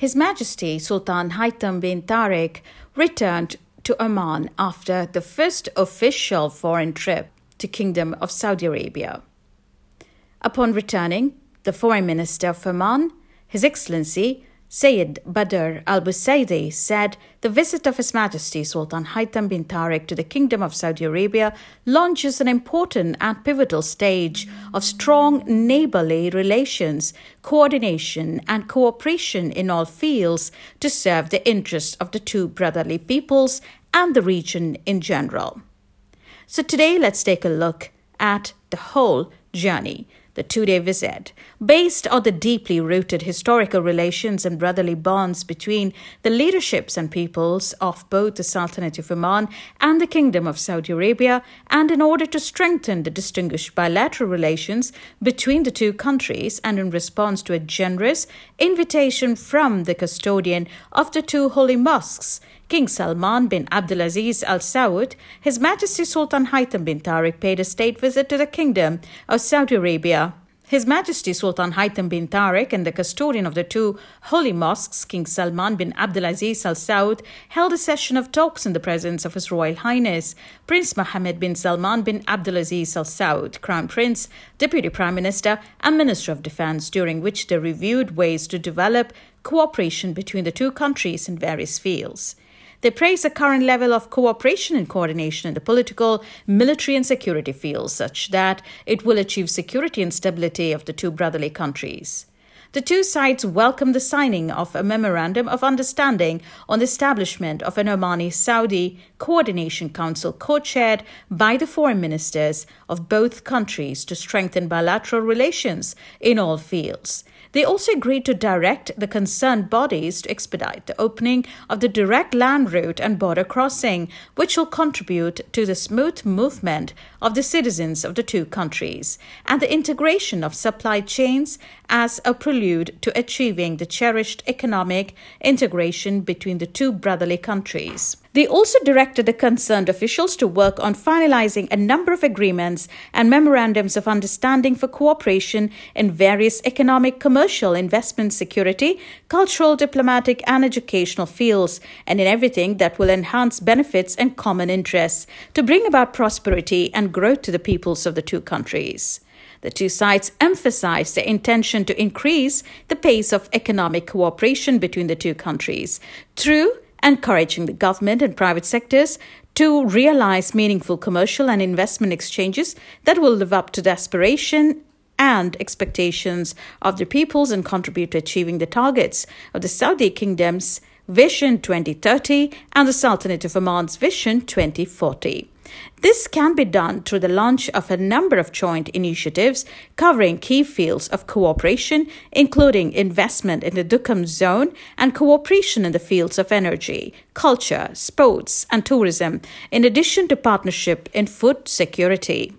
His Majesty Sultan Haitham bin Tariq returned to Oman after the first official foreign trip to Kingdom of Saudi Arabia. Upon returning, the Foreign Minister of Oman, His Excellency Sayyid Badr al Busaidi said the visit of His Majesty Sultan Haitham bin Tariq to the Kingdom of Saudi Arabia launches an important and pivotal stage of strong neighborly relations, coordination, and cooperation in all fields to serve the interests of the two brotherly peoples and the region in general. So, today let's take a look at the whole journey the two day visit, based on the deeply rooted historical relations and brotherly bonds between the leaderships and peoples of both the Sultanate of Oman and the Kingdom of Saudi Arabia, and in order to strengthen the distinguished bilateral relations between the two countries, and in response to a generous invitation from the custodian of the two holy mosques, King Salman bin Abdulaziz Al Saud, His Majesty Sultan Haitham bin Tariq paid a state visit to the Kingdom of Saudi Arabia. His Majesty Sultan Haitham bin Tariq and the custodian of the two holy mosques, King Salman bin Abdulaziz Al Saud, held a session of talks in the presence of His Royal Highness Prince Mohammed bin Salman bin Abdulaziz Al Saud, Crown Prince, Deputy Prime Minister, and Minister of Defense, during which they reviewed ways to develop cooperation between the two countries in various fields. They praise the current level of cooperation and coordination in the political, military, and security fields, such that it will achieve security and stability of the two brotherly countries. The two sides welcome the signing of a memorandum of understanding on the establishment of an Omani Saudi Coordination Council co chaired by the foreign ministers of both countries to strengthen bilateral relations in all fields. They also agreed to direct the concerned bodies to expedite the opening of the direct land route and border crossing, which will contribute to the smooth movement of the citizens of the two countries, and the integration of supply chains as a prelude to achieving the cherished economic integration between the two brotherly countries. They also directed the concerned officials to work on finalizing a number of agreements and memorandums of understanding for cooperation in various economic, commercial, investment, security, cultural, diplomatic, and educational fields, and in everything that will enhance benefits and common interests to bring about prosperity and growth to the peoples of the two countries. The two sides emphasized their intention to increase the pace of economic cooperation between the two countries through encouraging the government and private sectors to realize meaningful commercial and investment exchanges that will live up to the aspiration and expectations of the peoples and contribute to achieving the targets of the Saudi Kingdom's Vision 2030 and the Sultanate of Oman's Vision 2040. This can be done through the launch of a number of joint initiatives covering key fields of cooperation, including investment in the Duqm zone and cooperation in the fields of energy, culture, sports, and tourism, in addition to partnership in food security.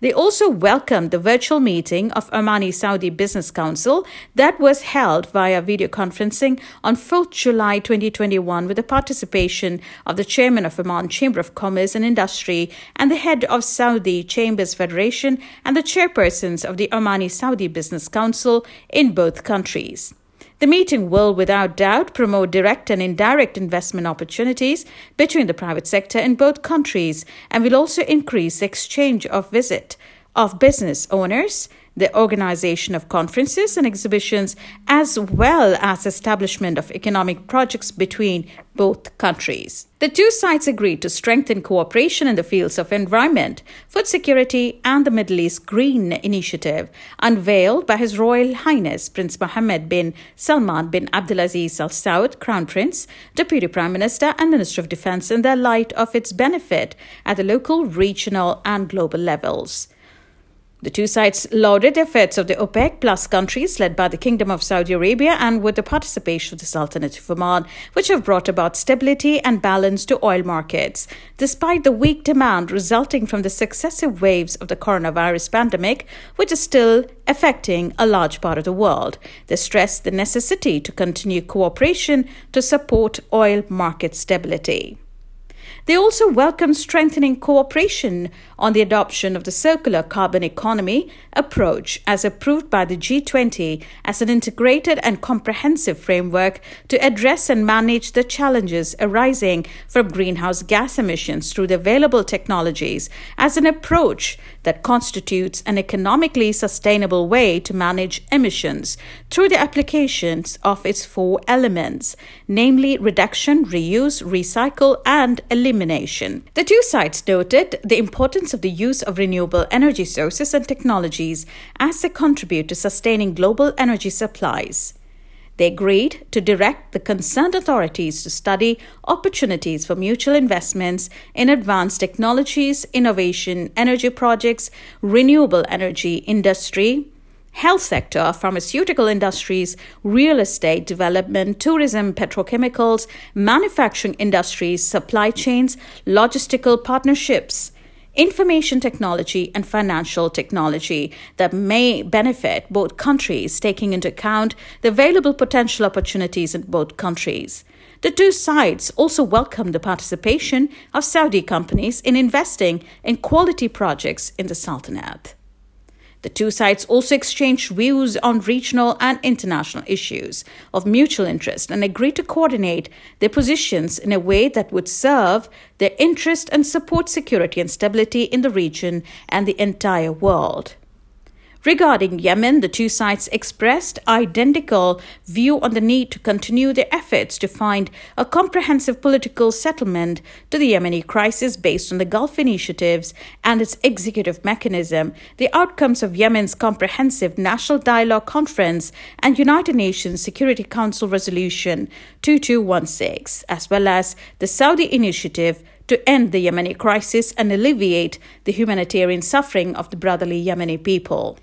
They also welcomed the virtual meeting of Omani Saudi Business Council that was held via video conferencing on 4th July 2021 with the participation of the chairman of Oman Chamber of Commerce and Industry and the head of Saudi Chambers Federation and the chairpersons of the Omani Saudi Business Council in both countries. The meeting will, without doubt, promote direct and indirect investment opportunities between the private sector in both countries and will also increase the exchange of visit of business owners the organization of conferences and exhibitions, as well as establishment of economic projects between both countries. The two sides agreed to strengthen cooperation in the fields of environment, food security, and the Middle East Green Initiative, unveiled by His Royal Highness Prince Mohammed bin Salman bin Abdulaziz Al Saud, Crown Prince, Deputy Prime Minister, and Minister of Defense in the light of its benefit at the local, regional, and global levels. The two sides lauded efforts of the OPEC plus countries led by the Kingdom of Saudi Arabia and with the participation of the Sultanate of Oman, which have brought about stability and balance to oil markets. Despite the weak demand resulting from the successive waves of the coronavirus pandemic, which is still affecting a large part of the world, they stressed the necessity to continue cooperation to support oil market stability. They also welcome strengthening cooperation on the adoption of the circular carbon economy approach as approved by the G20 as an integrated and comprehensive framework to address and manage the challenges arising from greenhouse gas emissions through the available technologies as an approach that constitutes an economically sustainable way to manage emissions through the applications of its four elements, namely reduction, reuse, recycle, and elimination. The two sides noted the importance of the use of renewable energy sources and technologies as they contribute to sustaining global energy supplies. They agreed to direct the concerned authorities to study opportunities for mutual investments in advanced technologies, innovation, energy projects, renewable energy industry, health sector, pharmaceutical industries, real estate development, tourism, petrochemicals, manufacturing industries, supply chains, logistical partnerships information technology and financial technology that may benefit both countries, taking into account the available potential opportunities in both countries. The two sides also welcome the participation of Saudi companies in investing in quality projects in the Sultanate. The two sides also exchanged views on regional and international issues of mutual interest and agreed to coordinate their positions in a way that would serve their interest and support security and stability in the region and the entire world. Regarding Yemen, the two sides expressed identical view on the need to continue their efforts to find a comprehensive political settlement to the Yemeni crisis based on the Gulf initiatives and its executive mechanism, the outcomes of Yemen's comprehensive National Dialogue Conference and United Nations Security Council Resolution 2216, as well as the Saudi initiative to end the Yemeni crisis and alleviate the humanitarian suffering of the brotherly Yemeni people.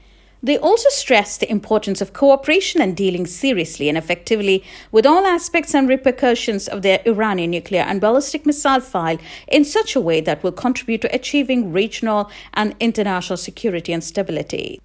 They also stressed the importance of cooperation and dealing seriously and effectively with all aspects and repercussions of their Iranian nuclear and ballistic missile file in such a way that will contribute to achieving regional and international security and stability.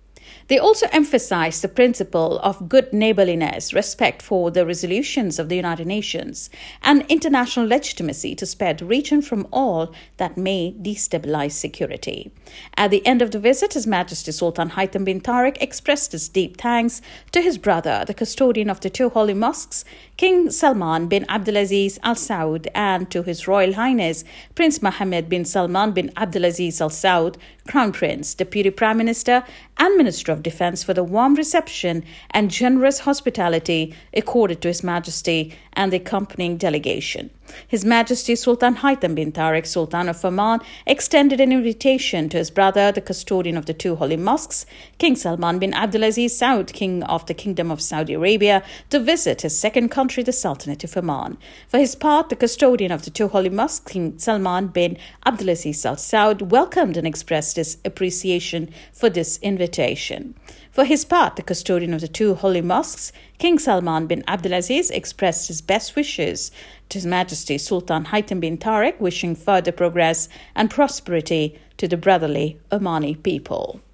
They also emphasized the principle of good neighborliness, respect for the resolutions of the United Nations, and international legitimacy to spare the region from all that may destabilize security. At the end of the visit, His Majesty Sultan Haitham bin Tariq expressed his deep thanks to his brother, the custodian of the two holy mosques, King Salman bin Abdulaziz Al Saud, and to His Royal Highness Prince Mohammed bin Salman bin Abdulaziz Al Saud, Crown Prince, Deputy Prime Minister, and Minister of Defense for the warm reception and generous hospitality accorded to His Majesty and the accompanying delegation. His Majesty Sultan Haitham bin Tariq, Sultan of Oman, extended an invitation to his brother, the custodian of the two holy mosques, King Salman bin Abdulaziz Saud, King of the Kingdom of Saudi Arabia, to visit his second country, the Sultanate of Oman. For his part, the custodian of the two holy mosques, King Salman bin Abdulaziz Al Saud, welcomed and expressed his appreciation for this invitation. For his part, the custodian of the two holy mosques, King Salman bin Abdulaziz, expressed his best wishes to His Majesty Sultan Haitham bin Tariq, wishing further progress and prosperity to the brotherly Omani people.